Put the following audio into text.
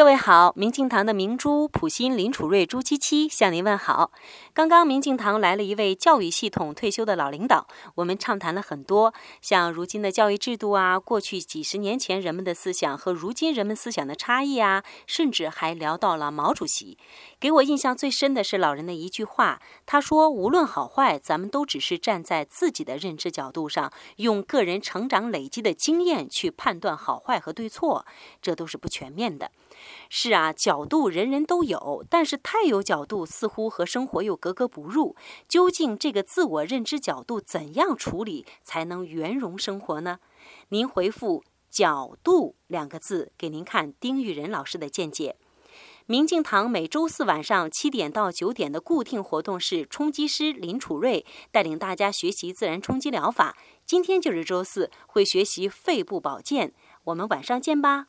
各位好，明镜堂的明珠、普鑫、林楚瑞、朱七七向您问好。刚刚明镜堂来了一位教育系统退休的老领导，我们畅谈了很多，像如今的教育制度啊，过去几十年前人们的思想和如今人们思想的差异啊，甚至还聊到了毛主席。给我印象最深的是老人的一句话，他说：“无论好坏，咱们都只是站在自己的认知角度上，用个人成长累积的经验去判断好坏和对错，这都是不全面的。”是啊，角度人人都有，但是太有角度似乎和生活又格格不入。究竟这个自我认知角度怎样处理才能圆融生活呢？您回复“角度”两个字，给您看丁玉仁老师的见解。明镜堂每周四晚上七点到九点的固定活动是冲击师林楚瑞带领大家学习自然冲击疗法。今天就是周四，会学习肺部保健。我们晚上见吧。